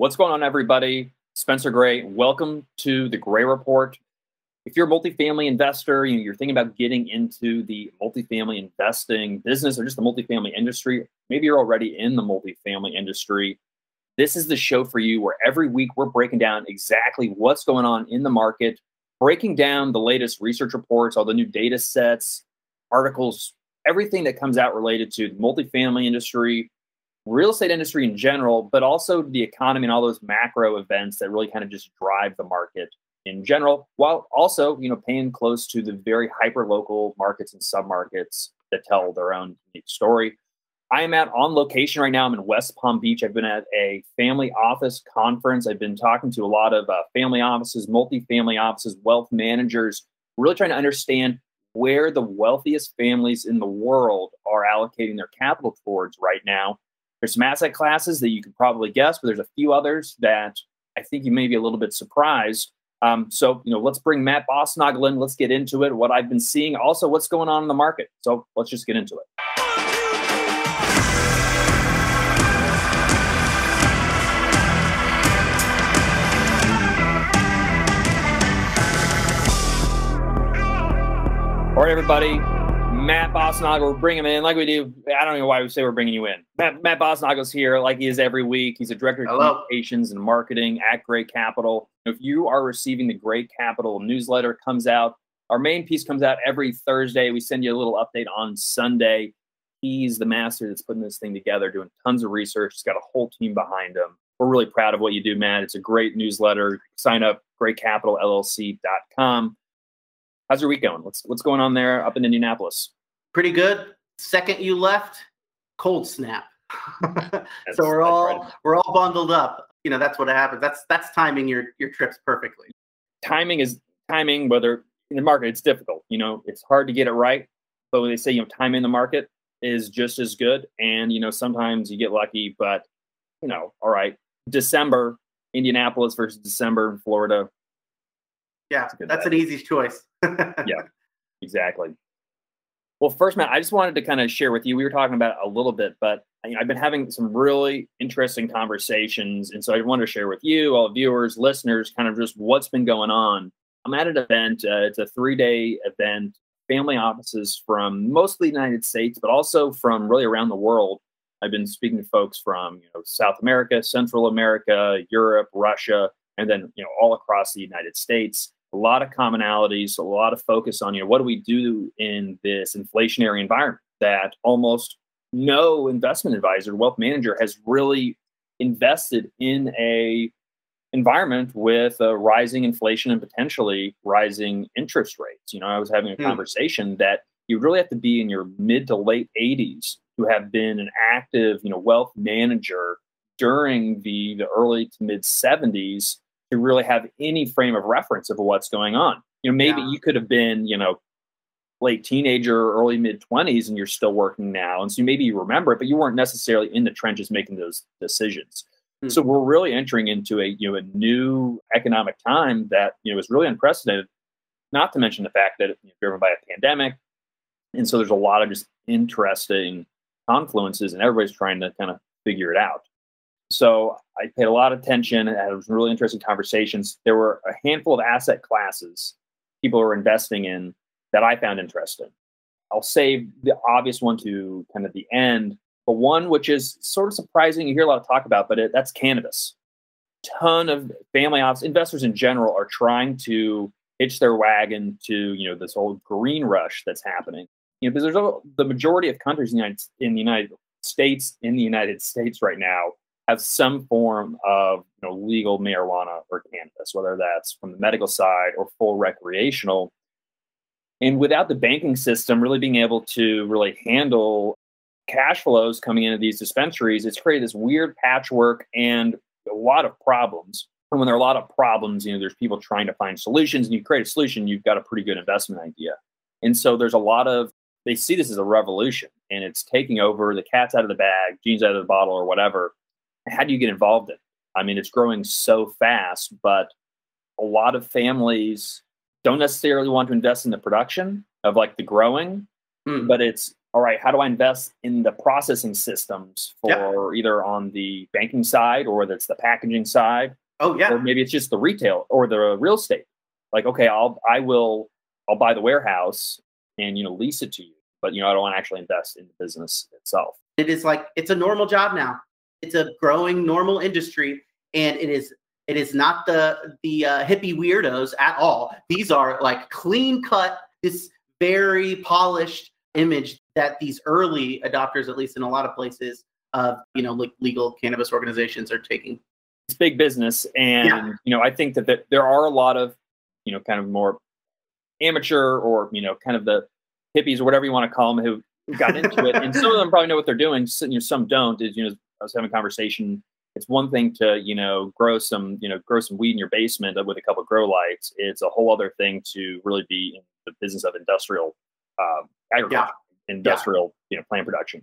What's going on, everybody? Spencer Gray. Welcome to the Gray Report. If you're a multifamily investor, you're thinking about getting into the multifamily investing business or just the multifamily industry, maybe you're already in the multifamily industry. This is the show for you where every week we're breaking down exactly what's going on in the market, breaking down the latest research reports, all the new data sets, articles, everything that comes out related to the multifamily industry, real estate industry in general, but also the economy and all those macro events that really kind of just drive the market in general, while also, you know, paying close to the very hyper local markets and submarkets that tell their own unique story. I am at on location right now. I'm in West Palm Beach. I've been at a family office conference. I've been talking to a lot of uh, family offices, multi-family offices, wealth managers, really trying to understand where the wealthiest families in the world are allocating their capital towards right now. There's some asset classes that you could probably guess, but there's a few others that I think you may be a little bit surprised. Um, so, you know, let's bring Matt Bossnagel in. Let's get into it. What I've been seeing, also what's going on in the market. So let's just get into it. All right, everybody. Matt Bossnagel, we're bringing him in like we do. I don't know why we say we're bringing you in. Matt, Matt Bossnagel's here like he is every week. He's a director of Hello. communications and marketing at Gray Capital. If you are receiving the Gray Capital newsletter, comes out. Our main piece comes out every Thursday. We send you a little update on Sunday. He's the master that's putting this thing together, doing tons of research. He's got a whole team behind him. We're really proud of what you do, Matt. It's a great newsletter. Sign up, graycapitalllc.com. How's your week going? What's what's going on there up in Indianapolis? Pretty good. Second you left, cold snap. so we're all right. we're all bundled up. You know, that's what happens. That's that's timing your your trips perfectly. Timing is timing, whether in the market, it's difficult. You know, it's hard to get it right. But when they say, you know, time in the market is just as good. And, you know, sometimes you get lucky, but you know, all right, December, Indianapolis versus December in Florida. Yeah, that's an easy choice. yeah, exactly. Well, first, Matt, I just wanted to kind of share with you. We were talking about a little bit, but you know, I've been having some really interesting conversations, and so I wanted to share with you, all viewers, listeners, kind of just what's been going on. I'm at an event. Uh, it's a three-day event. Family offices from mostly the United States, but also from really around the world. I've been speaking to folks from you know South America, Central America, Europe, Russia, and then you know all across the United States a lot of commonalities, a lot of focus on, you know, what do we do in this inflationary environment that almost no investment advisor, wealth manager has really invested in a environment with a rising inflation and potentially rising interest rates. You know, I was having a hmm. conversation that you really have to be in your mid to late 80s to have been an active, you know, wealth manager during the, the early to mid 70s to really have any frame of reference of what's going on. You know, maybe yeah. you could have been, you know, late teenager, early mid 20s, and you're still working now. And so maybe you remember it, but you weren't necessarily in the trenches making those decisions. Hmm. So we're really entering into a you know a new economic time that you know is really unprecedented. Not to mention the fact that it's driven by a pandemic, and so there's a lot of just interesting confluences, and everybody's trying to kind of figure it out. So I paid a lot of attention and had some really interesting conversations. There were a handful of asset classes people were investing in that I found interesting. I'll save the obvious one to kind of the end, but one which is sort of surprising. You hear a lot of talk about, but it, that's cannabis. Ton of family office investors in general are trying to hitch their wagon to you know this whole green rush that's happening. You know, because there's a, the majority of countries in the United, in the United States in the United States right now have some form of you know, legal marijuana or cannabis, whether that's from the medical side or full recreational. And without the banking system really being able to really handle cash flows coming into these dispensaries, it's created this weird patchwork and a lot of problems. And when there are a lot of problems, you know, there's people trying to find solutions, and you create a solution, you've got a pretty good investment idea. And so there's a lot of they see this as a revolution and it's taking over the cat's out of the bag, genes out of the bottle, or whatever how do you get involved in it? I mean, it's growing so fast, but a lot of families don't necessarily want to invest in the production of like the growing, mm. but it's all right, how do I invest in the processing systems for either on the banking side or that's the packaging side? Oh yeah. Or maybe it's just the retail or the real estate. Like, okay, I'll I will I'll buy the warehouse and you know lease it to you, but you know I don't want to actually invest in the business itself. It is like it's a normal job now. It's a growing normal industry, and it is it is not the the uh, hippie weirdos at all. These are like clean cut, this very polished image that these early adopters, at least in a lot of places, of you know like legal cannabis organizations are taking. It's big business, and yeah. you know I think that, that there are a lot of you know kind of more amateur or you know kind of the hippies or whatever you want to call them who got into it, and some of them probably know what they're doing. You know, some don't. Is you know I was having a conversation. It's one thing to you know grow some you know grow some weed in your basement with a couple grow lights. It's a whole other thing to really be in the business of industrial uh, agriculture, yeah. industrial yeah. you know plant production.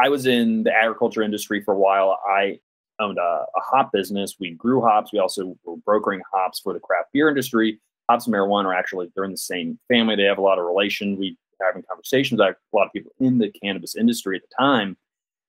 I was in the agriculture industry for a while. I owned a, a, hop business. We grew hops. We also were brokering hops for the craft beer industry. Hops and marijuana are actually they're in the same family. They have a lot of relation. We having conversations with a lot of people in the cannabis industry at the time.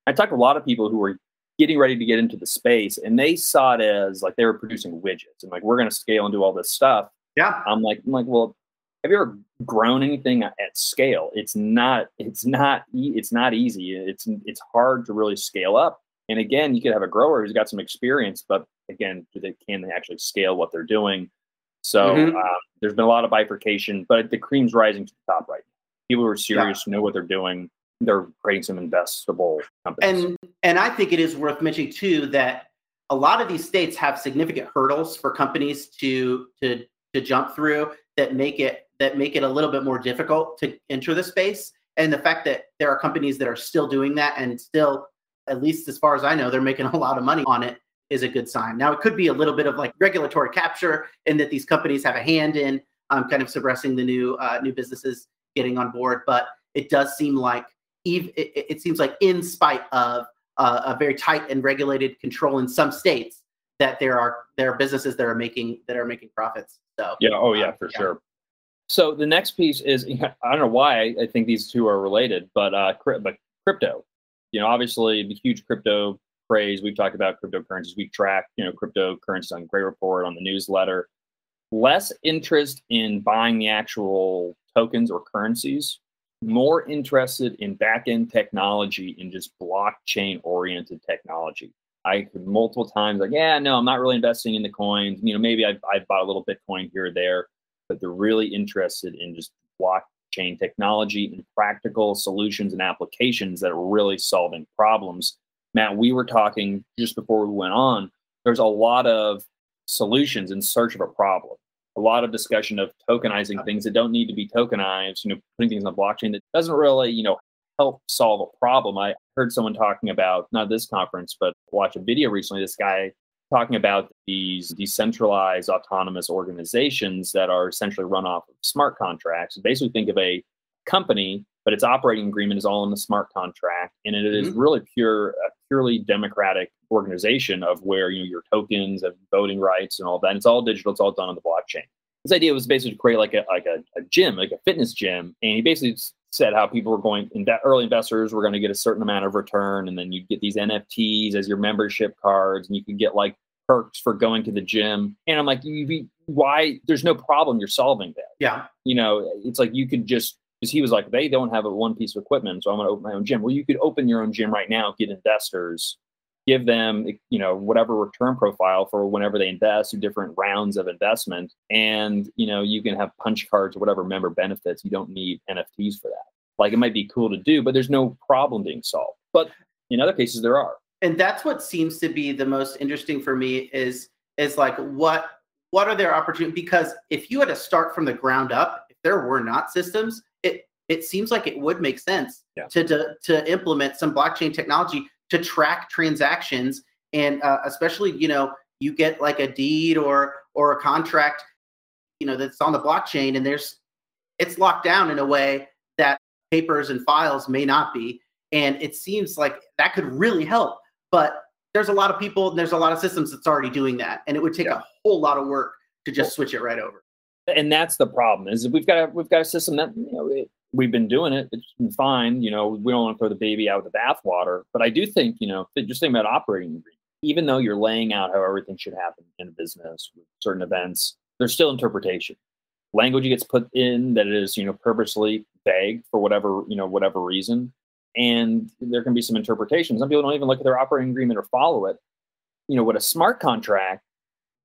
I talked to a lot of people who were getting ready to get into the space and they saw it as like they were producing widgets and like we're going to scale and do all this stuff. Yeah. I'm like I'm like well have you ever grown anything at scale? It's not it's not it's not easy. It's it's hard to really scale up. And again, you could have a grower who's got some experience, but again, do they can they actually scale what they're doing? So mm-hmm. uh, there's been a lot of bifurcation, but the cream's rising to the top right now people who are serious yeah. know what they're doing they're creating some investable companies and and i think it is worth mentioning too that a lot of these states have significant hurdles for companies to to to jump through that make it that make it a little bit more difficult to enter the space and the fact that there are companies that are still doing that and still at least as far as i know they're making a lot of money on it is a good sign now it could be a little bit of like regulatory capture in that these companies have a hand in um, kind of suppressing the new uh, new businesses getting on board. But it does seem like even it, it seems like in spite of uh, a very tight and regulated control in some states, that there are there are businesses that are making that are making profits. So yeah, oh yeah, um, for yeah. sure. So the next piece is I don't know why I think these two are related, but uh, but crypto. You know, obviously the huge crypto craze. We've talked about cryptocurrencies. We track you know cryptocurrencies on Gray Report on the newsletter. Less interest in buying the actual tokens or currencies, more interested in back-end technology and just blockchain oriented technology. I could multiple times like, yeah, no, I'm not really investing in the coins. You know, maybe I've, I've bought a little Bitcoin here or there, but they're really interested in just blockchain technology and practical solutions and applications that are really solving problems. Matt, we were talking just before we went on. There's a lot of solutions in search of a problem a lot of discussion of tokenizing things that don't need to be tokenized, you know, putting things on blockchain that doesn't really, you know, help solve a problem. I heard someone talking about, not this conference, but watch a video recently, this guy talking about these decentralized autonomous organizations that are essentially run off of smart contracts. Basically think of a company, but its operating agreement is all in the smart contract. And it is mm-hmm. really pure, a purely democratic organization of where you know your tokens and voting rights and all that. And it's all digital. It's all done on the blockchain. His idea was basically to create like a like a, a gym, like a fitness gym, and he basically said how people were going. In that early investors were going to get a certain amount of return, and then you'd get these NFTs as your membership cards, and you could get like perks for going to the gym. And I'm like, you, why? There's no problem you're solving there. Yeah. You know, it's like you could just because he was like, they don't have a one piece of equipment, so I'm going to open my own gym. Well, you could open your own gym right now, get investors, give them you know whatever return profile for whenever they invest or different rounds of investment. And you know you can have punch cards or whatever member benefits. You don't need nfts for that. Like it might be cool to do but there's no problem being solved. But in other cases there are. And that's what seems to be the most interesting for me is is like what what are their opportunities because if you had to start from the ground up if there were not systems it it seems like it would make sense yeah. to, to to implement some blockchain technology to track transactions and uh, especially you know you get like a deed or or a contract you know that's on the blockchain and there's it's locked down in a way that papers and files may not be and it seems like that could really help but there's a lot of people and there's a lot of systems that's already doing that and it would take yeah. a whole lot of work to just switch it right over and that's the problem is we've got a we've got a system that you know it, we've been doing it. It's been fine. You know, we don't want to throw the baby out with the bathwater. But I do think, you know, just think about operating even though you're laying out how everything should happen in a business with certain events, there's still interpretation. Language gets put in that is, you know, purposely vague for whatever, you know, whatever reason. And there can be some interpretation. Some people don't even look at their operating agreement or follow it. You know, what a smart contract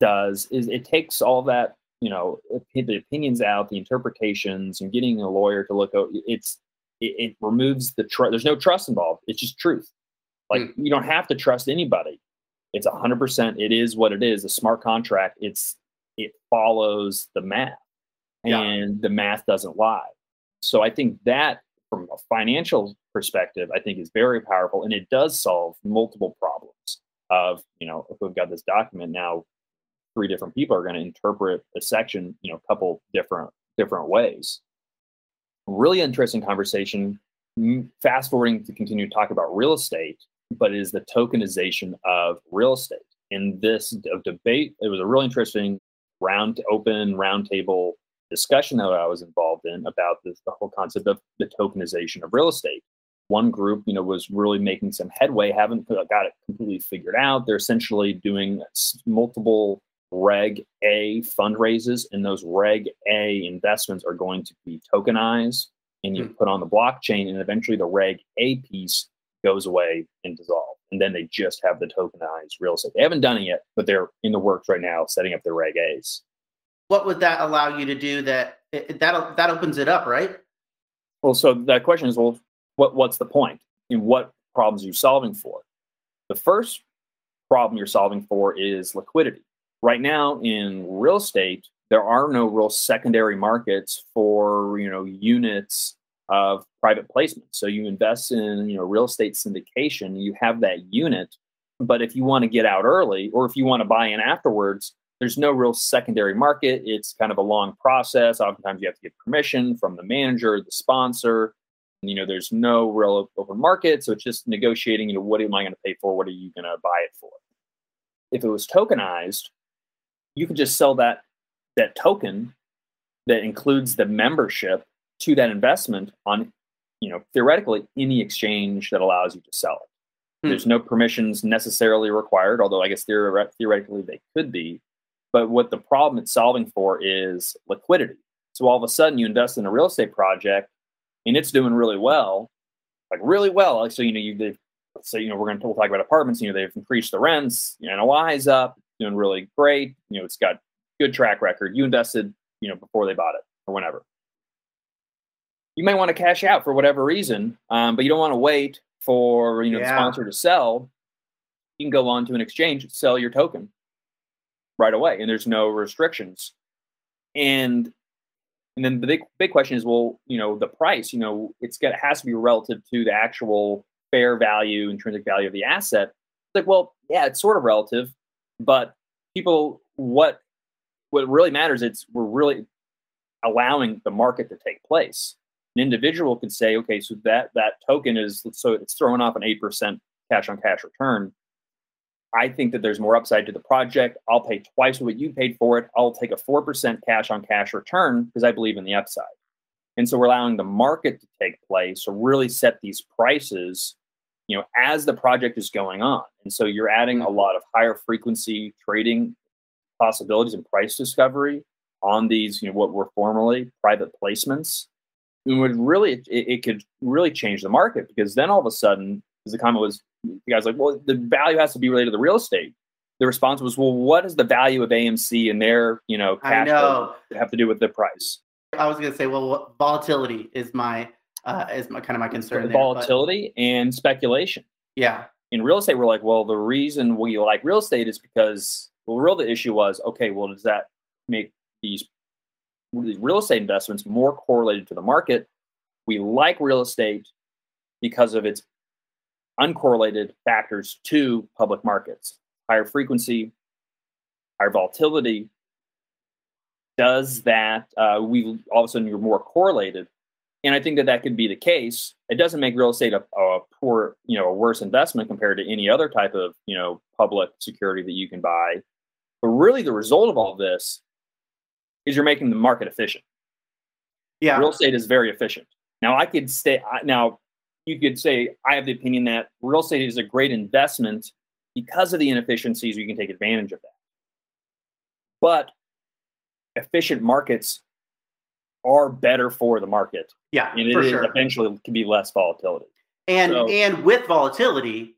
does is it takes all that you know the opinions out the interpretations and getting a lawyer to look it's it, it removes the trust there's no trust involved. It's just truth. Like mm. you don't have to trust anybody. It's 100% it is what it is. A smart contract it's it follows the math. Yeah. and the math doesn't lie. So i think that from a financial perspective i think is very powerful and it does solve multiple problems of you know if we've got this document now three different people are going to interpret a section, you know, a couple different different ways. Really interesting conversation. Fast forwarding to continue to talk about real estate, but it is the tokenization of real estate. In this debate, it was a really interesting round open roundtable discussion that I was involved in about this, the whole concept of the tokenization of real estate. One group, you know, was really making some headway, haven't uh, got it completely figured out. They're essentially doing multiple Reg A fundraises, and those Reg A investments are going to be tokenized and you mm. put on the blockchain, and eventually the Reg A piece goes away and dissolves. And then they just have the tokenized real estate. They haven't done it yet, but they're in the works right now setting up their Reg A's. What would that allow you to do that that that opens it up, right? Well, so that question is, well, what what's the point? And what problems are you solving for? The first problem you're solving for is liquidity right now in real estate, there are no real secondary markets for you know units of private placement. So you invest in you know real estate syndication, you have that unit, but if you want to get out early or if you want to buy in afterwards, there's no real secondary market. It's kind of a long process. Oftentimes you have to get permission from the manager, the sponsor. You know, there's no real open market, so it's just negotiating. You know, what am I going to pay for? What are you going to buy it for? If it was tokenized, you could just sell that that token that includes the membership to that investment on you know theoretically any exchange that allows you to sell it. Hmm. there's no permissions necessarily required although i guess theoretically they could be. But what the problem it's solving for is liquidity. So all of a sudden you invest in a real estate project and it's doing really well like really well. Like so you know you they've say you know we're going to we'll talk about apartments you know they've increased the rents you know NOI is up doing really great. You know, it's got good track record. You invested, you know, before they bought it or whenever. You may want to cash out for whatever reason, um, but you don't want to wait for you know yeah. the sponsor to sell. You can go on to an exchange, sell your token right away, and there's no restrictions. And and then the big big question is, well, you know, the price. You know, it's got it has to be relative to the actual fair value, intrinsic value of the asset. It's like, well, yeah, it's sort of relative, but people, what what really matters is we're really allowing the market to take place. An individual could say, okay, so that that token is so it's throwing off an eight percent cash on cash return. I think that there's more upside to the project. I'll pay twice what you paid for it. I'll take a 4% cash on cash return because I believe in the upside. And so we're allowing the market to take place to really set these prices you know as the project is going on. And so you're adding a lot of higher frequency trading possibilities and price discovery on these you know what were formerly private placements. And would really it, it could really change the market because then all of a sudden as the comment was you guys like well the value has to be related to the real estate. The response was well what is the value of amc and their you know cash know. have to do with the price? I was going to say well volatility is my uh, is my kind of my concern. Volatility there, and speculation. Yeah. In real estate, we're like, well, the reason we like real estate is because well, real the issue was okay. Well, does that make these real estate investments more correlated to the market? We like real estate because of its uncorrelated factors to public markets, higher frequency, higher volatility. Does that uh, we all of a sudden you're more correlated and I think that that could be the case. It doesn't make real estate a, a, poor, you know, a worse investment compared to any other type of, you know, public security that you can buy. But really, the result of all this is you're making the market efficient. Yeah, real estate is very efficient. Now I could say Now you could say I have the opinion that real estate is a great investment because of the inefficiencies. You can take advantage of that, but efficient markets are better for the market. Yeah, and for it sure. eventually can be less volatility. And So- and with volatility,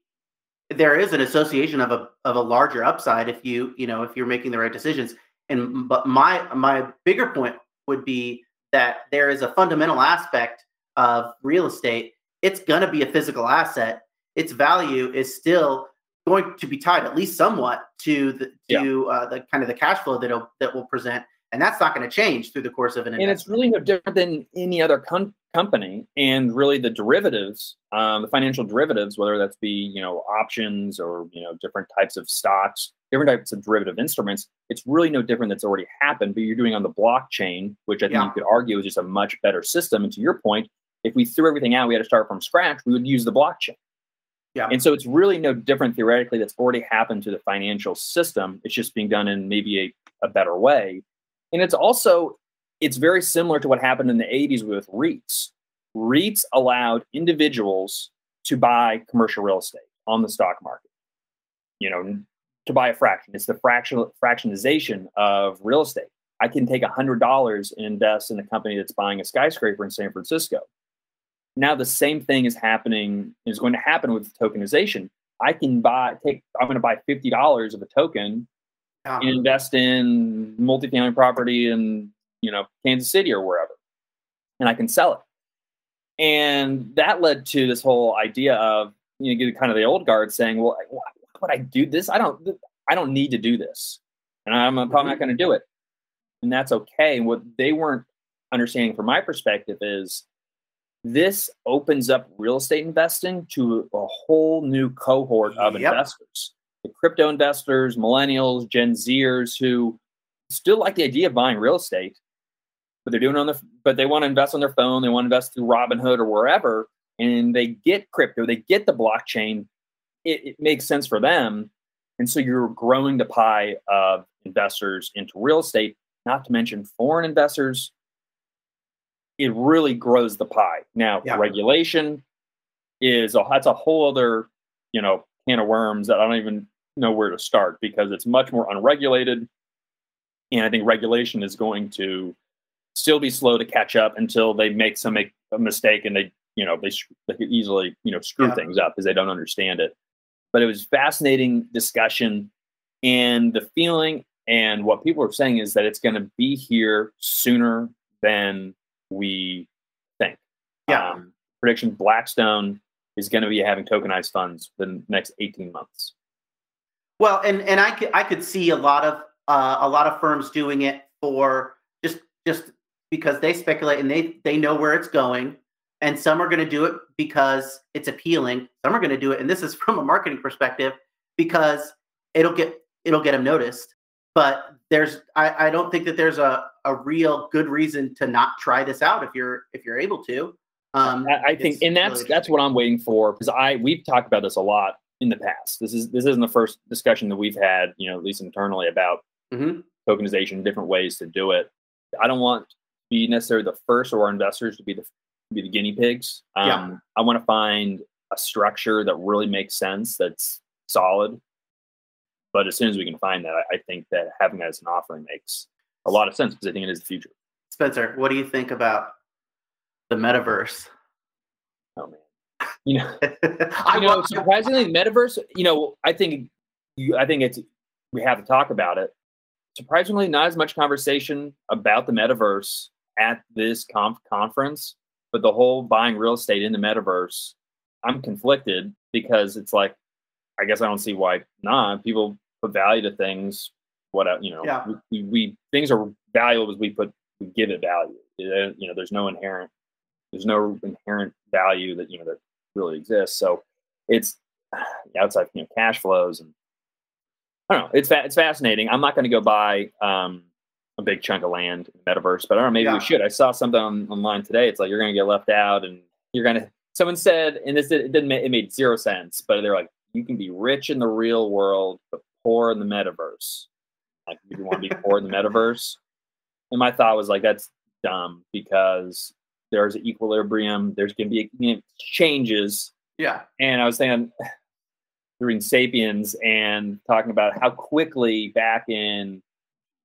there is an association of a of a larger upside if you you know if you're making the right decisions. And but my my bigger point would be that there is a fundamental aspect of real estate. It's going to be a physical asset. Its value is still going to be tied at least somewhat to the to uh, the kind of the cash flow that that will present, and that's not going to change through the course of an and it's really no different than any other com- company. And really the derivatives um, the financial derivatives whether that's be you know options or you know different types of stocks different types of derivative instruments it's really no different that's already happened but you're doing on the blockchain which i think Yeah. you could argue is just a much better system. And to your point if we threw everything out we had to start from scratch we would use the blockchain. Yeah. and so it's really no different theoretically that's already happened to the financial system. It's just being done in maybe a, a better way and it's also it's very similar to what happened in the 80s with REITs. REITs allowed individuals to buy commercial real estate on the stock market. You know, to buy a fraction. It's the fraction fractionization of real estate. I can take $100 and invest in a company that's buying a skyscraper in San Francisco. Now the same thing is happening is going to happen with tokenization. I can buy take I'm going to buy $50 of a token Yeah. invest in multifamily property in you know Kansas City or wherever, and I can sell it. And that led to this whole idea of you know kind of the old guard saying, "Well, why would I do this? I don't I don't need to do this, and I'm probably not going to do it." And that's okay. What they weren't understanding from my perspective is this opens up real estate investing to a whole new cohort of Yep. investors crypto investors, millennials, Gen Zers who still like the idea of buying real estate, but they're doing on their but they want to invest on their phone, they want to invest through Robinhood or wherever, and they get crypto, they get the blockchain. It, it makes sense for them. And so you're growing the pie of investors into real estate, not to mention foreign investors. It really grows the pie. Now, Yeah. regulation is a that's a whole other, you know, can of worms that I don't even know where to start because it's much more unregulated. And I think regulation is going to still be slow to catch up until they make some make a mistake and they, you know, they, they could easily, you know, screw Yeah. things up because they don't understand it. But it was fascinating discussion and the feeling and what people are saying is that it's going to be here sooner than we think. Yeah. Um, prediction Blackstone is going to be having tokenized funds the next 18 months. Well, and and I could I could see a lot of uh, a lot of firms doing it for just just because they speculate and they they know where it's going, and some are going to do it because it's appealing. Some are going to do it, and this is from a marketing perspective because it'll get it'll get them noticed. But there's I, I don't think that there's a a real good reason to not try this out if you're if you're able to. Um, I, I think, and that's really that's what I'm waiting for because I we've talked about this a lot in the past. This is this isn't the first discussion that we've had, you know, at least internally about Mhm. tokenization, different ways to do it. I don't want to be necessarily the first or our investors to be the be the guinea pigs. Um, Yeah. I want to find a structure that really makes sense, that's solid. But as soon as we can find that, I, I think that having that as an offering makes a lot of sense because I think it is the future. Spencer, what do you think about the metaverse? You know. I you know, surprisingly, metaverse. You know, I think you. I think it's we have to talk about it. Surprisingly, not as much conversation about the metaverse at this conf- conference, but the whole buying real estate in the metaverse. I'm conflicted because it's like, I guess I don't see why not. People put value to things. What you know, Yeah. we, we things are valuable as we put we give it value. You know, there's no inherent there's no inherent value that you know that really exists. So it's outside you know cash flows and I don't know. It's fa- it's fascinating. I'm not going to go buy um, a big chunk of land in the metaverse, but I don't know. Maybe Yeah. we should. I saw something on, online today. It's like you're going to get left out, and you're going to. Someone said, and this it didn't. It made zero sense, but they're like, you can be rich in the real world, but poor in the metaverse. Like, you want to be poor in the metaverse? And my thought was like, that's dumb because there's an equilibrium. There's going to be you know, changes. Yeah. And I was saying, reading *Sapiens* and talking about how quickly back in,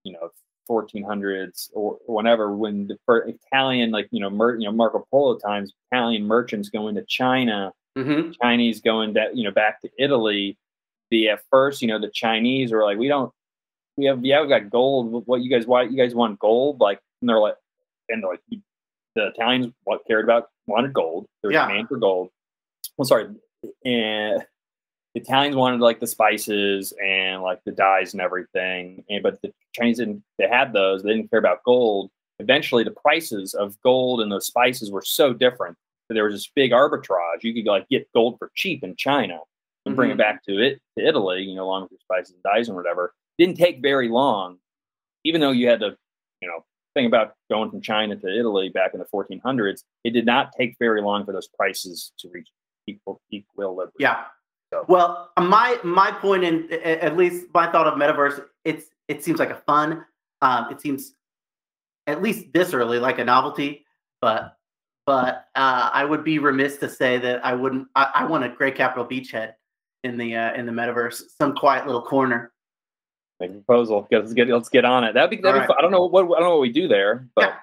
you know, 1400s or whenever, when the first Italian, like you know, Mer, you know Marco Polo times, Italian merchants going to China, Mm-hmm. Chinese going that you know back to Italy. The at first, you know, the Chinese were like, we don't, we have, yeah, we got gold. What you guys, why you guys want gold? Like, and they're like, and they're like, the Italians what cared about wanted gold. There was Yeah. demand for gold. Well, sorry, and the Italians wanted like the spices and like the dyes and everything, and but the Chinese didn't. They had those. They didn't care about gold. Eventually, the prices of gold and those spices were so different that there was this big arbitrage. You could like get gold for cheap in China and bring Mhm. it back to it to Italy, you know, along with your spices and dyes and whatever. Didn't take very long, even though you had to, you know, think about going from China to Italy back in the 1400s. It did not take very long for those prices to reach equal equilibrium. Yeah. So- Well, my my point in at least my thought of metaverse, it's it seems like a fun. Um, it seems at least this early like a novelty, but but uh, I would be remiss to say that I wouldn't. I, I want a Gray Capital Beachhead in the uh, in the metaverse, some quiet little corner. Make a proposal. Let's get let's get on it. That'd be, that'd be right. fun. I don't know what I don't know what we do there, but Yeah.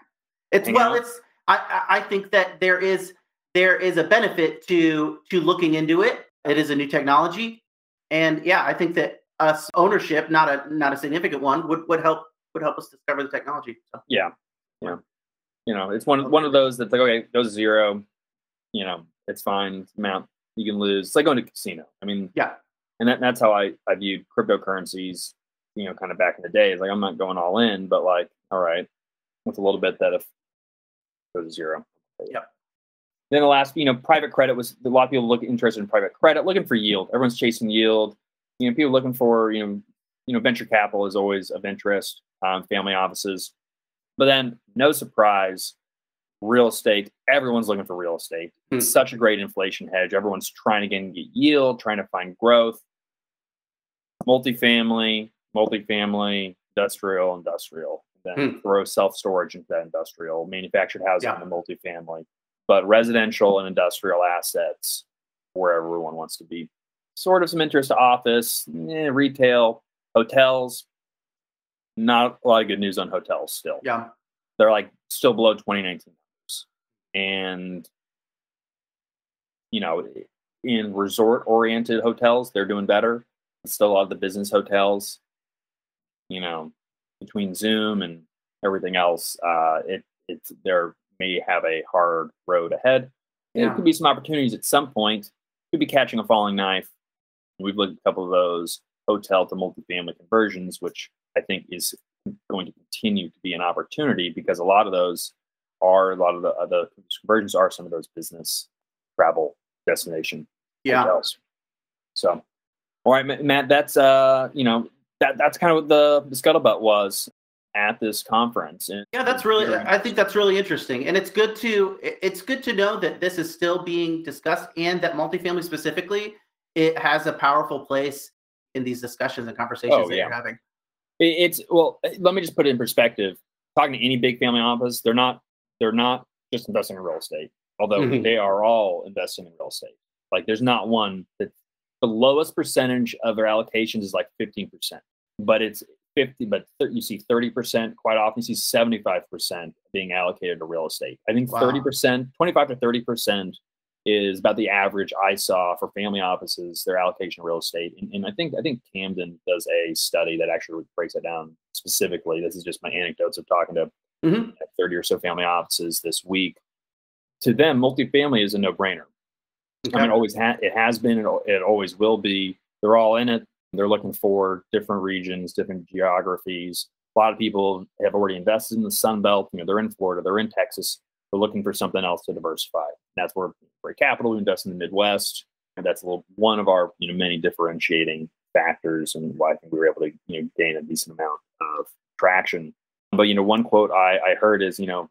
It's well, out. it's I I think that there is there is a benefit to to looking into it. It is a new technology, and yeah, I think that us ownership, not a not a significant one, would would help would help us discover the technology. So, yeah, yeah. You know, it's one one of those that's like okay, goes zero. You know, it's fine. It's amount you can lose. It's like going to casino. I mean, yeah, and that, that's how I, I viewed cryptocurrencies, you know, kind of back in the day. It's like I'm not going all in, but like, all right, with a little bit that if goes to zero. Yeah. Then the last, you know, private credit was a lot of people look interested in private credit, looking for yield. Everyone's chasing yield. You know, people looking for, you know, you know, venture capital is always of interest. Um, family offices, but then no surprise, real estate. Everyone's looking for real estate. It's Hmm. such a great inflation hedge. Everyone's trying to get yield, trying to find growth multifamily, multifamily, industrial, industrial, then Hmm. throw self storage into that industrial, manufactured housing Yeah. in the multifamily, but residential and industrial assets where everyone wants to be. Sort of some interest to office, eh, retail, hotels. Not a lot of good news on hotels still yeah, they're like still below 2019 numbers. And you know, in resort oriented hotels, they're doing better. Still a lot of the business hotels, you know, between Zoom and everything else, uh, it it's there may have a hard road ahead. There could be some opportunities at some point. Could be catching a falling knife. We've looked at a couple of those hotel to multifamily conversions, which I think is going to continue to be an opportunity because a lot of those are a lot of the, uh, the conversions are some of those business travel destination yeah. hotels. So, all right, Matt, that's uh, you know, that that's kind of what the, the scuttlebutt was at this conference. And Yeah, that's really. I think that's really interesting, and it's good to it's good to know that this is still being discussed, and that multifamily specifically, it has a powerful place in these discussions and conversations Oh, that yeah. you're having. It- It's well. Let me just put it in perspective. Talking to any big family office, they're not they're not just investing in real estate, although Mhm. they are all investing in real estate. Like there's not one that the lowest percentage of their allocations is like 15%, but it's 50. But thir- you see 30%. Quite often, you see 75% being allocated to real estate. I think Wow. 30%, 25 to 30% is about the average I saw for family offices, their allocation of real estate. And, and I think I think Campden does a study that actually breaks it down specifically. This is just my anecdotes of talking to Mhm. 30 or so family offices this week. To them, multifamily is a I mean, it always ha- it has been, it, al- it always will be. They're all in it. They're looking for different regions, different geographies. A lot of people have already invested in the Sun Belt. You know, they're in Florida, they're in Texas. They're looking for something else to diversify. And that's where for capital we invest in the Midwest, and that's a little one of our you know many differentiating factors, and why I think we were able to you know gain a decent amount of traction. But you know, one quote I, I heard is you know,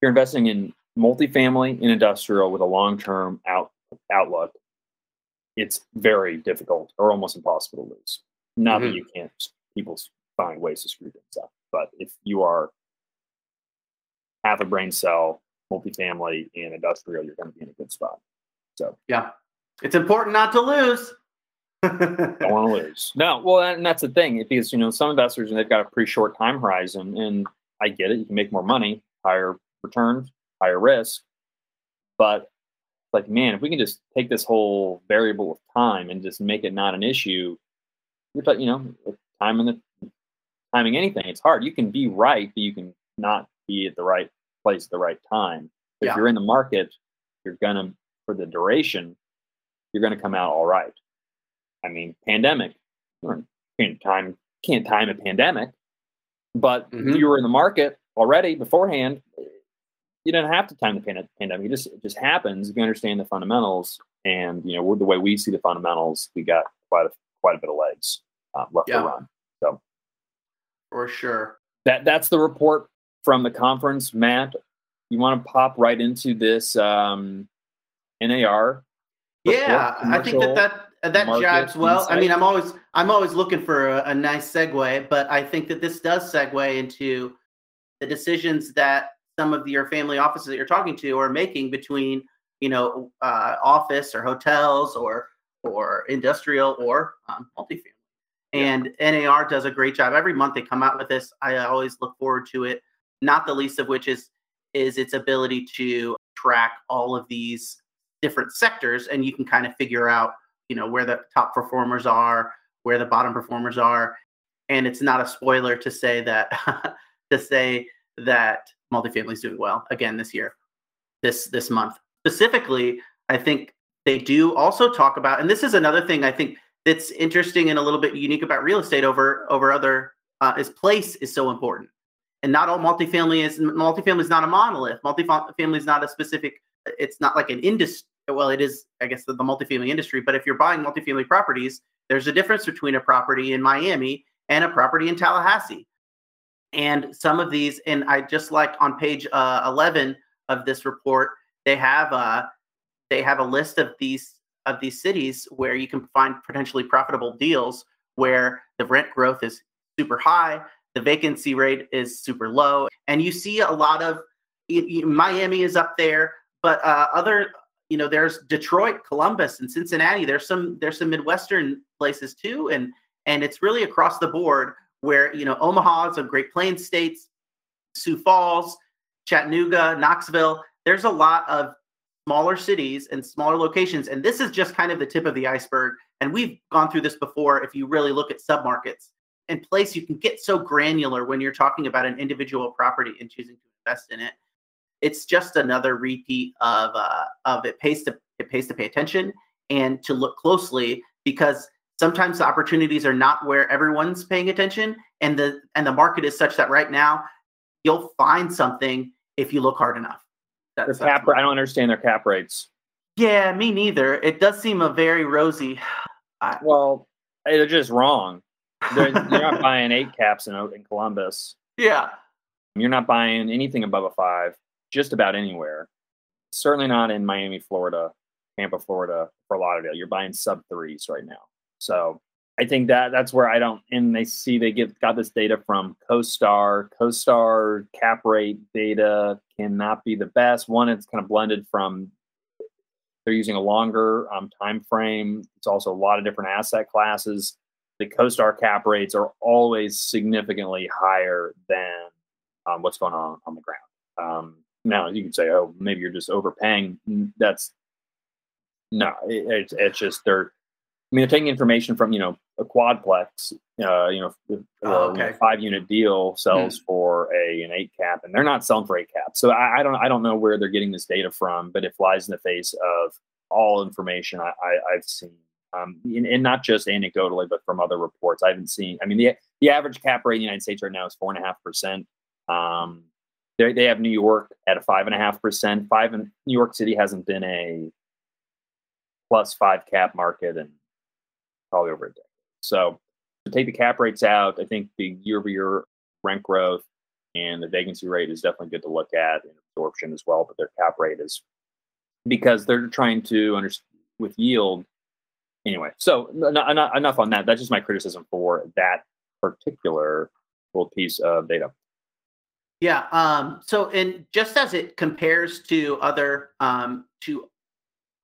you're investing in multifamily and industrial with a long-term out outlook, it's very difficult or almost impossible to lose. Not that Mhm. you can't people find ways to screw things up, but if you are half a brain cell multifamily and industrial, you're going to be in a good spot. So yeah, it's important not to lose. don't want to lose. No, well, and that's the thing because you know some investors and they've got a pretty short time horizon, and I get it. You can make more money, higher returns, higher risk, but like man, if we can just take this whole variable of time and just make it not an issue, you're you know, time in the timing anything, it's hard. You can be right, but you can not be at the right place at the right time. Yeah. If you're in the market, you're gonna for the duration, you're gonna come out all right. I mean, pandemic, can't time can't time a pandemic, but mm-hmm. you were in the market already beforehand. You don't have to time the pandemic. It just it just happens. If you understand the fundamentals, and you know the way we see the fundamentals, we got quite a quite a bit of legs uh, left yeah. to run. So, for sure, that that's the report from the conference. Matt, you want to pop right into this um, NAR? Yeah, I think that that that jibes well. Insight. I mean, I'm always I'm always looking for a, a, nice segue, but I think that this does segue into the decisions that some of your family offices that you're talking to are making between you know uh, office or hotels or or industrial or um, multifamily. And NAR does a great job. Every month they come out with this. I always look forward to it. Not the least of which is is its ability to track all of these different sectors, and you can kind of figure out you know where the top performers are, where the bottom performers are, and it's not a spoiler to say that to say that multifamily is doing well again this year, this this month specifically. I think they do also talk about, and this is another thing I think that's interesting and a little bit unique about real estate over over other uh, is place is so important. And not all multifamily is multifamily is not a monolith. Multifamily is not a specific. It's not like an industry well, it is, I guess, the, the multifamily industry. But if you're buying multifamily properties, there's a difference between a property in Miami and a property in Tallahassee. And some of these, and I just like on page uh, 11 of this report, they have uh, they have a list of these of these cities where you can find potentially profitable deals where the rent growth is super high, the vacancy rate is super low, and you see a lot of Miami is up there, but uh, other you know there's detroit columbus and cincinnati. There's some there's some midwestern places too and and it's really across the board where you know omaha is a great plains states sioux falls chattanooga knoxville. There's a lot of smaller cities and smaller locations and this is just kind of the tip of the iceberg and we've gone through this before if you really look at submarkets in place you can get so granular when you're talking about an individual property and choosing to invest in it. It's just another repeat of uh, of it pays to it pays to pay attention and to look closely because sometimes the opportunities are not where everyone's paying attention and the and the market is such that right now you'll find something if you look hard enough. Their cap, I don't understand their cap rates. Yeah, me neither. It does seem a very rosy. I, well, they're just wrong. They're, you're not buying eight caps in, in Columbus. Yeah. You're not buying anything above a five just about anywhere. Certainly not in Miami, Florida, Tampa, Florida, Fort Lauderdale. You're buying sub threes right now. So I think that that's where I don't. And they see they get got this data from CoStar. CoStar cap rate data cannot be the best. One, it's kind of blended from they're using a longer um, time frame. It's also a lot of different asset classes. The CoStar cap rates are always significantly higher than um, what's going on on the ground. Um, now you can say, oh, maybe you're just overpaying. That's no, it, it's it's just they're. I mean, they're taking information from you know a quadplex, uh, you know, oh, okay. you know five unit deal sells hmm. for a an eight cap, and they're not selling for eight cap. So I, I, don't I don't know where they're getting this data from, but it flies in the face of all information I, I have seen, um, and, and, not just anecdotally, but from other reports. I haven't seen. I mean, the the average cap rate in the United States right now is four and a half percent. Um, they they have New York at a five and a half percent. Five in New York City hasn't been a plus five cap market in probably over a decade. So to take the cap rates out, I think the year over year rent growth and the vacancy rate is definitely good to look at and absorption as well. But their cap rate is because they're trying to understand with yield. Anyway, so enough, enough on that. That's just my criticism for that particular little piece of data. Yeah. Um, so, and just as it compares to other um, to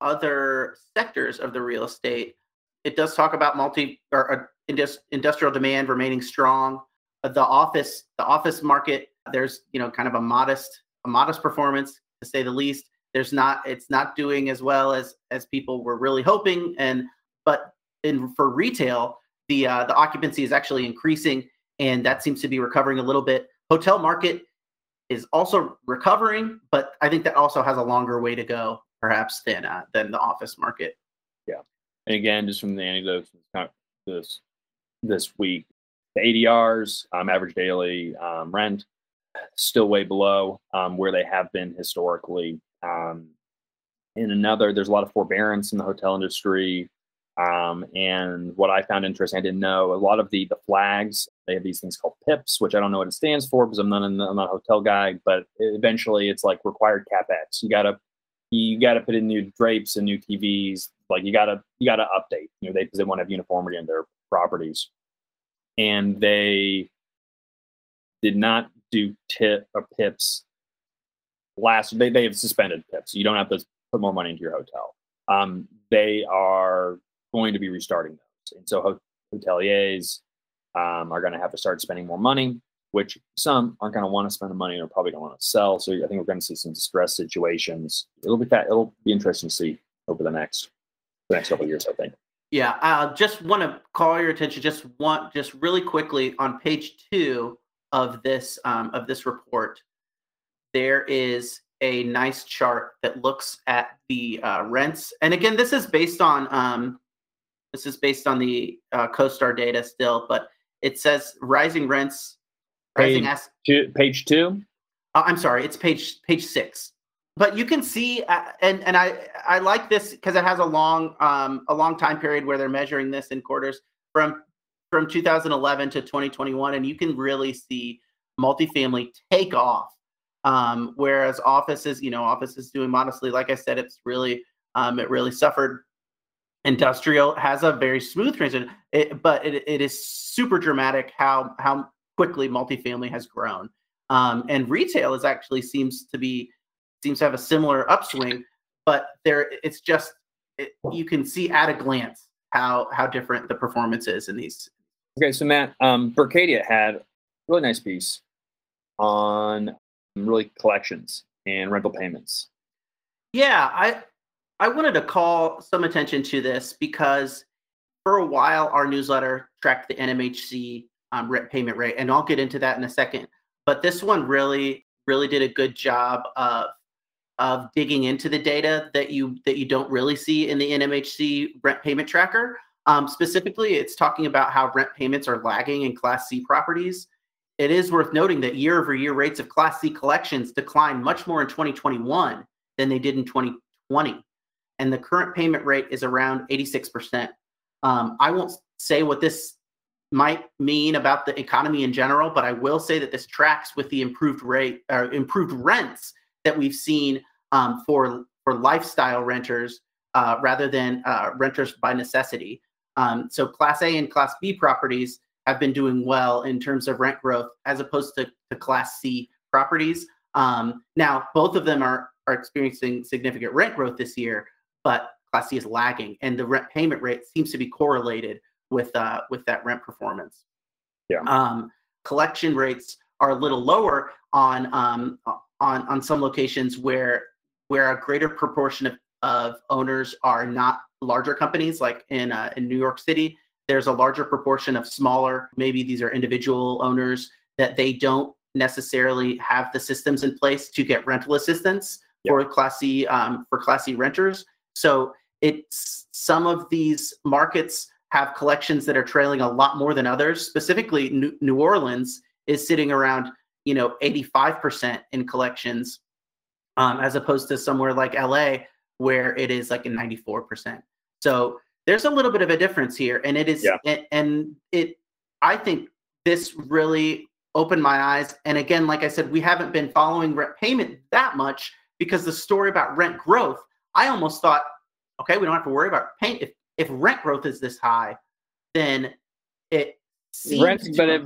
other sectors of the real estate, it does talk about multi or uh, industrial demand remaining strong. Uh, the office, the office market, there's you know kind of a modest a modest performance to say the least. There's not it's not doing as well as as people were really hoping, and but in for retail, the uh, the occupancy is actually increasing, and that seems to be recovering a little bit. Hotel market is also recovering, but I think that also has a longer way to go, perhaps than uh, than the office market. Yeah, and again, just from the anecdotes this this week, the ADRs, um, average daily um, rent, still way below um, where they have been historically. Um, in another, there's a lot of forbearance in the hotel industry. Um, and what I found interesting, I didn't know a lot of the the flags. They have these things called PIPs, which I don't know what it stands for because I'm not I'm not a hotel guy. But eventually, it's like required capex. You gotta you gotta put in new drapes and new TVs. Like you gotta you gotta update. You know, they they want to have uniformity in their properties, and they did not do tip or pips last they, they have suspended pips you don't have to put more money into your hotel um, they are going to be restarting those and so hoteliers um, are going to have to start spending more money which some aren't going to want to spend the money or probably don't want to sell so i think we're going to see some distress situations it'll be fat, it'll be interesting to see over the next the next couple years i think yeah i just want to call your attention just want just really quickly on page two of this um, of this report, there is a nice chart that looks at the uh, rents. And again, this is based on um, this is based on the uh, CoStar data still, but it says rising rents. Page, two, page two. Uh, I'm sorry, it's page page six. But you can see, uh, and and I I like this because it has a long um, a long time period where they're measuring this in quarters from from 2011 to 2021, and you can really see multifamily take off. Um, whereas offices, you know, offices doing modestly. Like I said, it's really um, it really suffered. Industrial has a very smooth transition, it, but it, it is super dramatic how how quickly multifamily has grown. Um, and retail is actually seems to be seems to have a similar upswing, but there it's just it, you can see at a glance how how different the performance is in these Okay, so Matt, um, Berkadia had a really nice piece on really collections and rental payments. Yeah, I I wanted to call some attention to this because for a while our newsletter tracked the NMHC um, rent payment rate, and I'll get into that in a second. But this one really really did a good job of of digging into the data that you that you don't really see in the NMHC rent payment tracker. Um, specifically, it's talking about how rent payments are lagging in Class C properties. It is worth noting that year over year rates of Class C collections declined much more in 2021 than they did in 2020. And the current payment rate is around 86%. Um, I won't say what this might mean about the economy in general, but I will say that this tracks with the improved rate or improved rents that we've seen um, for for lifestyle renters uh, rather than uh, renters by necessity. Um, so Class A and Class B properties have been doing well in terms of rent growth as opposed to, to Class C properties. Um, now, both of them are, are experiencing significant rent growth this year, but Class C is lagging, and the rent payment rate seems to be correlated with uh, with that rent performance. Yeah. Um, collection rates are a little lower on um, on on some locations where where a greater proportion of, of owners are not larger companies like in uh, in New York City. There's a larger proportion of smaller, maybe these are individual owners that they don't necessarily have the systems in place to get rental assistance yep. for Class C um, for Class C renters. So it's some of these markets have collections that are trailing a lot more than others. Specifically, New, New Orleans is sitting around you know 85% in collections, um, as opposed to somewhere like LA where it is like a 94%. So there's a little bit of a difference here, and it is, yeah. and, and it, I think this really opened my eyes. And again, like I said, we haven't been following rent payment that much because the story about rent growth, I almost thought, okay, we don't have to worry about paying. If if rent growth is this high, then it seems rent, but if,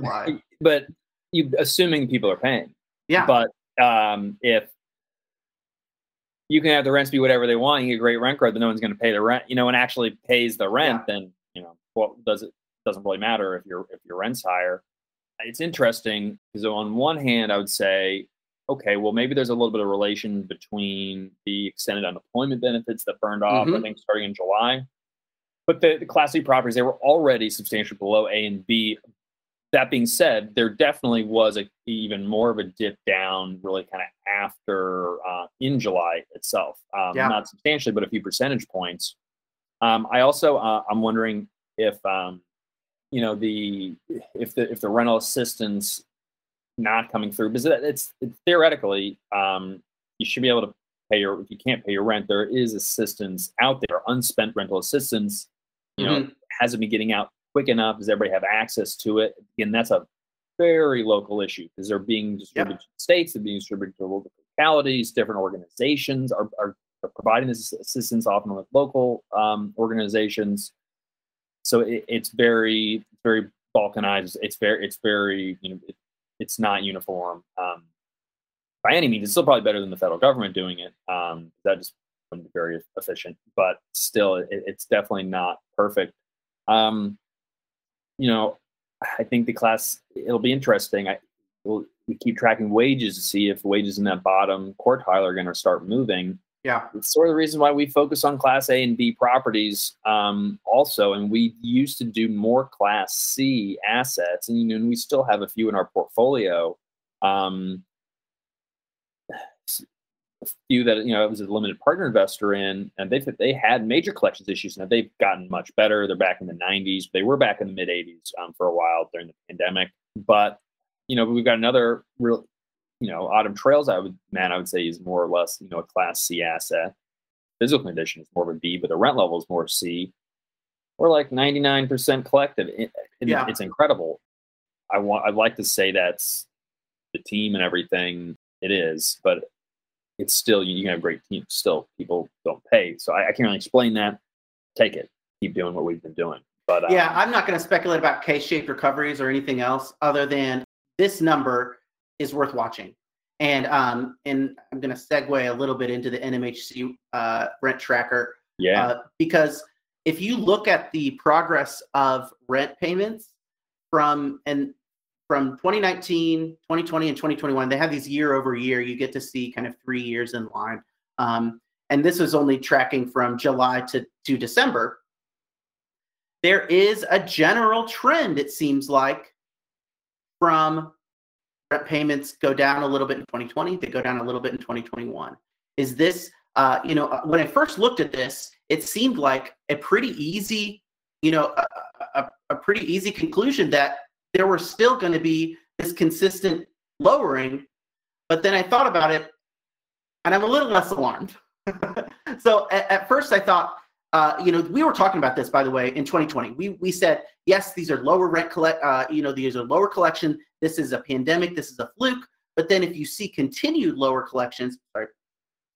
but you assuming people are paying. Yeah. But um, if you can have the rents be whatever they want, you get great rent growth, but no one's going to pay the rent, you know, and actually pays the rent, yeah. then you know, what does it doesn't really matter if your if your rent's higher. It's interesting because on one hand, I would say, okay, well maybe there's a little bit of relation between the extended unemployment benefits that burned off, mm-hmm. I think starting in July. But the, the Class C properties, they were already substantially below A and B that being said, there definitely was a even more of a dip down, really kind of after uh, in July itself. Um, yeah. Not substantially, but a few percentage points. Um, I also uh, I'm wondering if um, you know the if the if the rental assistance not coming through because it's, it's theoretically um, you should be able to pay your if you can't pay your rent there is assistance out there unspent rental assistance you know mm-hmm. hasn't been getting out quick enough? Does everybody have access to it? Again, that's a very local issue because they're being distributed yep. to states, they're being distributed to local localities, different organizations are, are, are providing this assistance often with local um, organizations. So it, it's very, very balkanized. It's very, it's very, you know, it, it's not uniform um, by any means. It's still probably better than the federal government doing it. Um, that just wouldn't be very efficient, but still, it, it's definitely not perfect. Um, you know, I think the class it'll be interesting. I we'll, we keep tracking wages to see if wages in that bottom quartile are going to start moving. Yeah, it's sort of the reason why we focus on Class A and B properties um, also, and we used to do more Class C assets, and you know, and we still have a few in our portfolio. Um, few that you know I was a limited partner investor in, and they they had major collections issues. Now they've gotten much better. They're back in the 90s. They were back in the mid 80s um, for a while during the pandemic. But you know we've got another real, you know, Autumn Trails. I would man, I would say is more or less you know a Class C asset. Physical condition is more of a B, but the rent level is more C. We're like 99% collected. It, it, yeah. It's incredible. I want. I'd like to say that's the team and everything. It is, but it's still you can have great teams. Still, people don't pay, so I, I can't really explain that. Take it, keep doing what we've been doing. But um, yeah, I'm not going to speculate about K-shaped recoveries or anything else other than this number is worth watching. And um, and I'm going to segue a little bit into the NMHC uh, rent tracker. Yeah. Uh, because if you look at the progress of rent payments from and from 2019, 2020, and 2021, they have these year over year. You get to see kind of three years in line. Um, and this is only tracking from July to, to December. There is a general trend, it seems like, from rent payments go down a little bit in 2020, they go down a little bit in 2021. Is this, uh, you know, uh, when I first looked at this, it seemed like a pretty easy, you know, a, a, a pretty easy conclusion that there were still going to be this consistent lowering. But then I thought about it and I'm a little less alarmed. so at, at, first I thought, uh, you know, we were talking about this, by the way, in 2020. We, we said, yes, these are lower rent collect, uh, you know, these are lower collection. This is a pandemic. This is a fluke. But then if you see continued lower collections, sorry,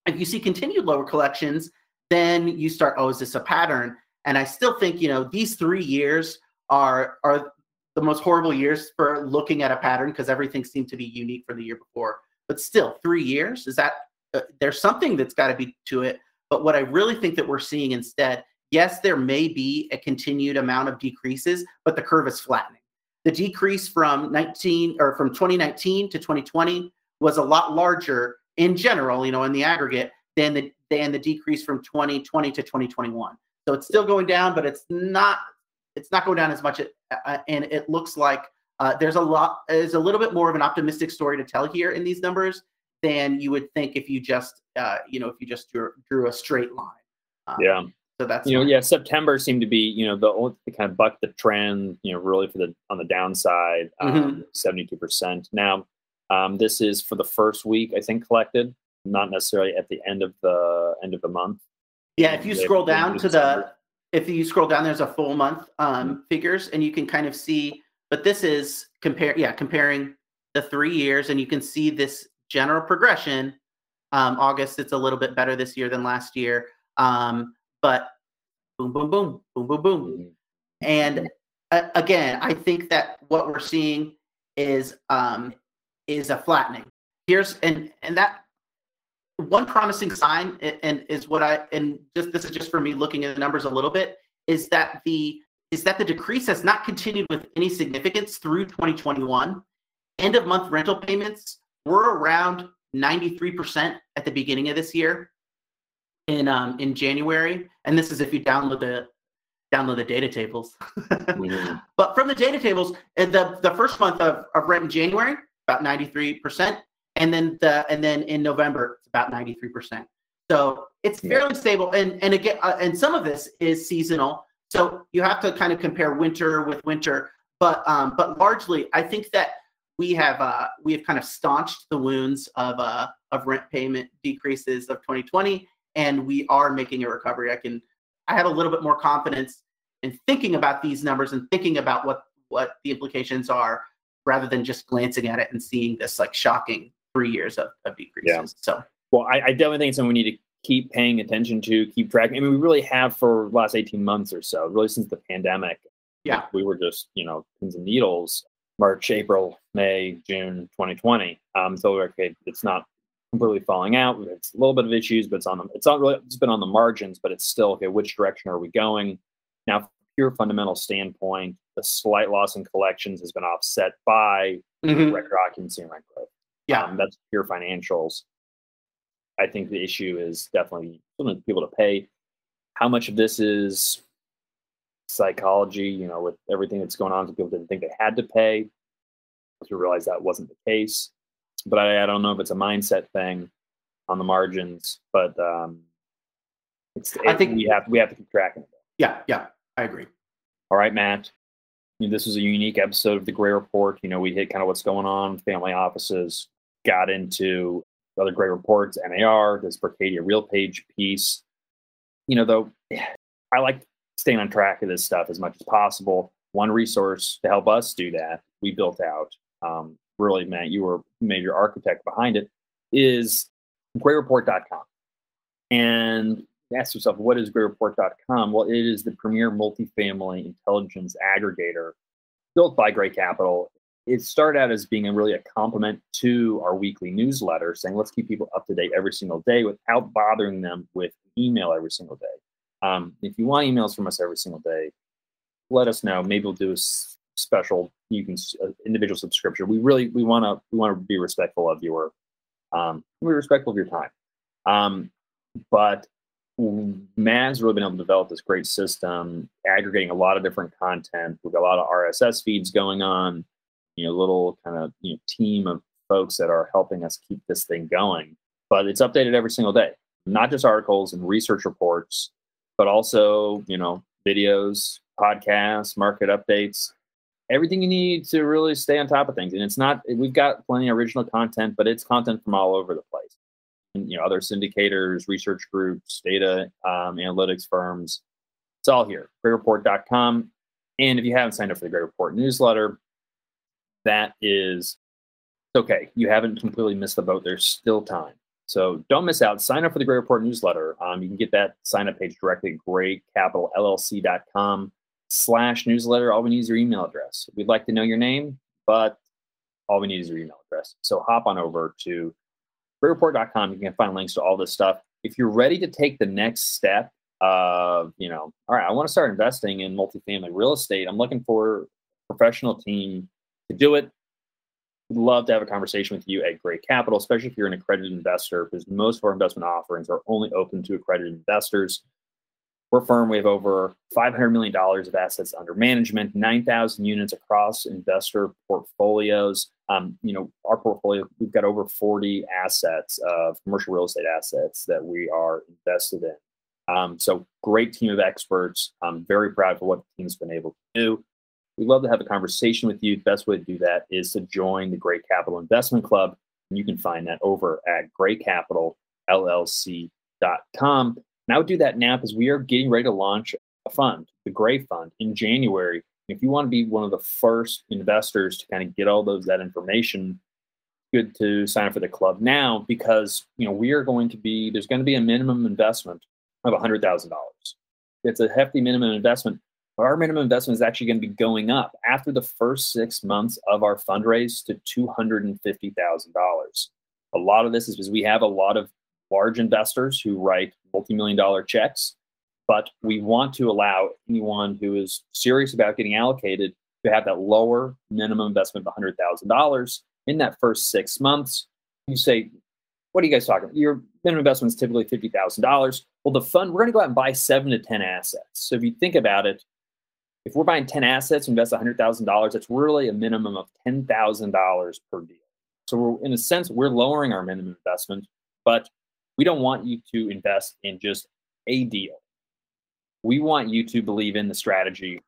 if you see continued lower collections, then you start, oh, is this a pattern? And I still think, you know, these three years are are the most horrible years for looking at a pattern because everything seemed to be unique from the year before. But still, three years is that uh, there's something that's got to be to it. But what I really think that we're seeing instead, yes, there may be a continued amount of decreases, but the curve is flattening. The decrease from 19 or from 2019 to 2020 was a lot larger in general, you know, in the aggregate than the than the decrease from 2020 to 2021. So it's still going down, but it's not it's not going down as much, uh, uh, and it looks like uh, there's a lot, there's a little bit more of an optimistic story to tell here in these numbers than you would think if you just, uh, you know, if you just drew, drew a straight line. Um, yeah. So that's you know, yeah. September seemed to be you know the, the kind of buck the trend. You know, really for the on the downside, um, 72 mm-hmm. percent. Now, um, this is for the first week, I think, collected, not necessarily at the end of the end of the month. Yeah, if you scroll down to the if you scroll down, there's a full month um, mm-hmm. figures, and you can kind of see. But this is compare, yeah, comparing the three years, and you can see this general progression. Um, August, it's a little bit better this year than last year, um, but boom, boom, boom, boom, boom, boom, and uh, again, I think that what we're seeing is um, is a flattening. here's and and that one promising sign and, and is what I and just this is just for me looking at the numbers a little bit is that the is that the decrease has not continued with any significance through 2021. End of month rental payments were around 93% at the beginning of this year in um, in January, and this is if you download the download the data tables. mm-hmm. But from the data tables, the the first month of, of rent in January about 93%, and then the and then in November about 93%. So it's fairly stable, and and again, uh, and some of this is seasonal. So you have to kind of compare winter with winter, but um, but largely, I think that we have uh, we have kind of staunched the wounds of uh, of rent payment decreases of 2020, and we are making a recovery. I can I have a little bit more confidence in thinking about these numbers and thinking about what what the implications are, rather than just glancing at it and seeing this like shocking three years of, of decreases. Yeah. So well, I, I definitely think it's something we need to keep paying attention to, keep tracking. I mean, we really have for the last 18 months or so, really since the pandemic. Yeah. We were just, you know, pins and needles March, April, May, June 2020. Um, so okay, it's not completely falling out. It's a little bit of issues, but it's on the, it's not really, it's been on the margins, but it's still, okay, which direction are we going? Now, from pure fundamental standpoint, the slight loss in collections has been offset by mm-hmm. record occupancy and rent growth. Yeah. Um, that's pure financials. I think the issue is definitely people to pay. How much of this is psychology, you know, with everything that's going on, people didn't think they had to pay. To realize that wasn't the case. But I, I, don't know if it's a mindset thing on the margins, but um, it's, I think we have we have to keep tracking it. Yeah, yeah, I agree. All right, Matt. You know, this was a unique episode of the Gray Report. You know, we hit kind of what's going on, family offices, got into other great Reports, NAR, this Berkadia Real Page piece. You know, though, I like staying on track of this stuff as much as possible. One resource to help us do that, we built out, um, really, Matt, you were major architect behind it, is grayreport.com. And ask yourself, what is grayreport.com? Well, it is the premier multifamily intelligence aggregator built by Gray Capital. It started out as being a really a compliment to our weekly newsletter, saying let's keep people up to date every single day without bothering them with email every single day. Um, if you want emails from us every single day, let us know. Maybe we'll do a special you can uh, individual subscription. We really we want to we want to be respectful of your um, be respectful of your time. Um, but Matt's really been able to develop this great system, aggregating a lot of different content. We've got a lot of RSS feeds going on. You know, little kind of you know team of folks that are helping us keep this thing going. But it's updated every single day, not just articles and research reports, but also, you know, videos, podcasts, market updates, everything you need to really stay on top of things. And it's not, we've got plenty of original content, but it's content from all over the place. And, you know, other syndicators, research groups, data um, analytics firms. It's all here, grayreport.com. And if you haven't signed up for the Gray Report newsletter, that is okay. You haven't completely missed the boat. There's still time. So don't miss out. Sign up for the Gray Report newsletter. Um, you can get that sign up page directly at graycapitalllc.com slash newsletter. All we need is your email address. We'd like to know your name, but all we need is your email address. So hop on over to grayreport.com. You can find links to all this stuff. If you're ready to take the next step of, you know, all right, I want to start investing in multifamily real estate. I'm looking for professional team to do it We'd love to have a conversation with you at Gray Capital, especially if you're an accredited investor, because most of our investment offerings are only open to accredited investors. We're a firm, we have over $500 million of assets under management, 9,000 units across investor portfolios. Um, you know, our portfolio, we've got over 40 assets of commercial real estate assets that we are invested in. Um, so great team of experts. I'm very proud for what the team's been able to do. We'd love to have a conversation with you. The best way to do that is to join the Gray Capital Investment Club. And you can find that over at graycapitalllc.com. And I would do that now because we are getting ready to launch a fund, the Gray Fund, in January. If you want to be one of the first investors to kind of get all those that information, good to sign up for the club now because you know we are going to be there's going to be a minimum investment of $100,000. It's a hefty minimum investment, our minimum investment is actually going to be going up after the first six months of our fundraise to $250,000. A lot of this is because we have a lot of large investors who write multi-million dollar checks, but we want to allow anyone who is serious about getting allocated to have that lower minimum investment of $100,000 in that first six months. You say, what are you guys talking about? Your minimum investment is typically $50,000. Well, the fund, we're going to go out and buy seven to 10 assets. So if you think about it, if we're buying 10 assets, invest $100,000, that's really a minimum of $10,000 per deal. So we're, in a sense, we're lowering our minimum investment, but we don't want you to invest in just a deal. We want you to believe in the strategy,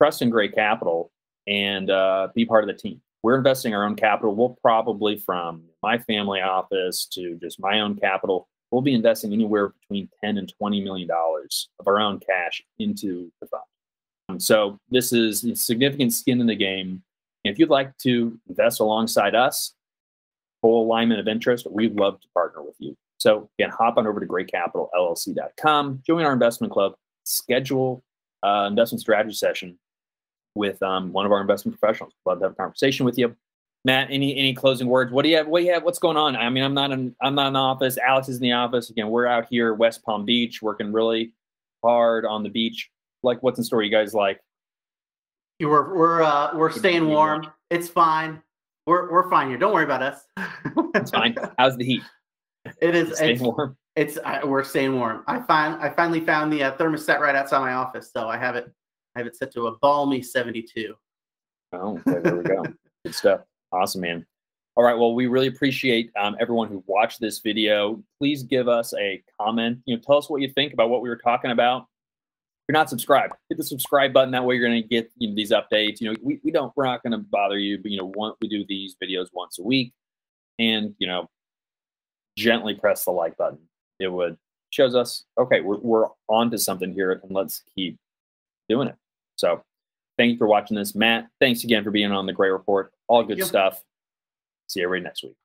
trust in Gray Capital, and uh, be part of the team. We're investing our own capital. We'll probably, from my family office to just my own capital, we'll be investing anywhere between 10 and 20 million dollars of our own cash into the fund. So this is significant skin in the game. If you'd like to invest alongside us, full alignment of interest, we'd love to partner with you. So again, hop on over to graycapitalllc.com, join our investment club, schedule uh, investment strategy session with um, one of our investment professionals. Love to have a conversation with you. Matt, any any closing words? What do you have? What do you have? What's going on? I mean, I'm not in I'm not in the office. Alex is in the office. Again, we're out here West Palm Beach, working really hard on the beach. Like, what's in store? You guys like? You we're we're uh, we're staying warm. It's fine. We're we're fine here. Don't worry about us. it's fine. How's the heat? It is. Staying it's, warm. It's uh, we're staying warm. I find I finally found the uh, thermostat right outside my office, so I have it. I have it set to a balmy 72. Oh, okay, there we go. Good stuff. Awesome, man. All right. Well, we really appreciate um, everyone who watched this video. Please give us a comment. You know, tell us what you think about what we were talking about. You're not subscribed, hit the subscribe button. That way, you're going to get you know, these updates. You know, we, we don't we're not going to bother you, but you know, one, we do these videos once a week, and you know, gently press the like button. It would shows us okay, we're we're on to something here, and let's keep doing it. So, thank you for watching this, Matt. Thanks again for being on the Gray Report. All good stuff. See you everybody next week.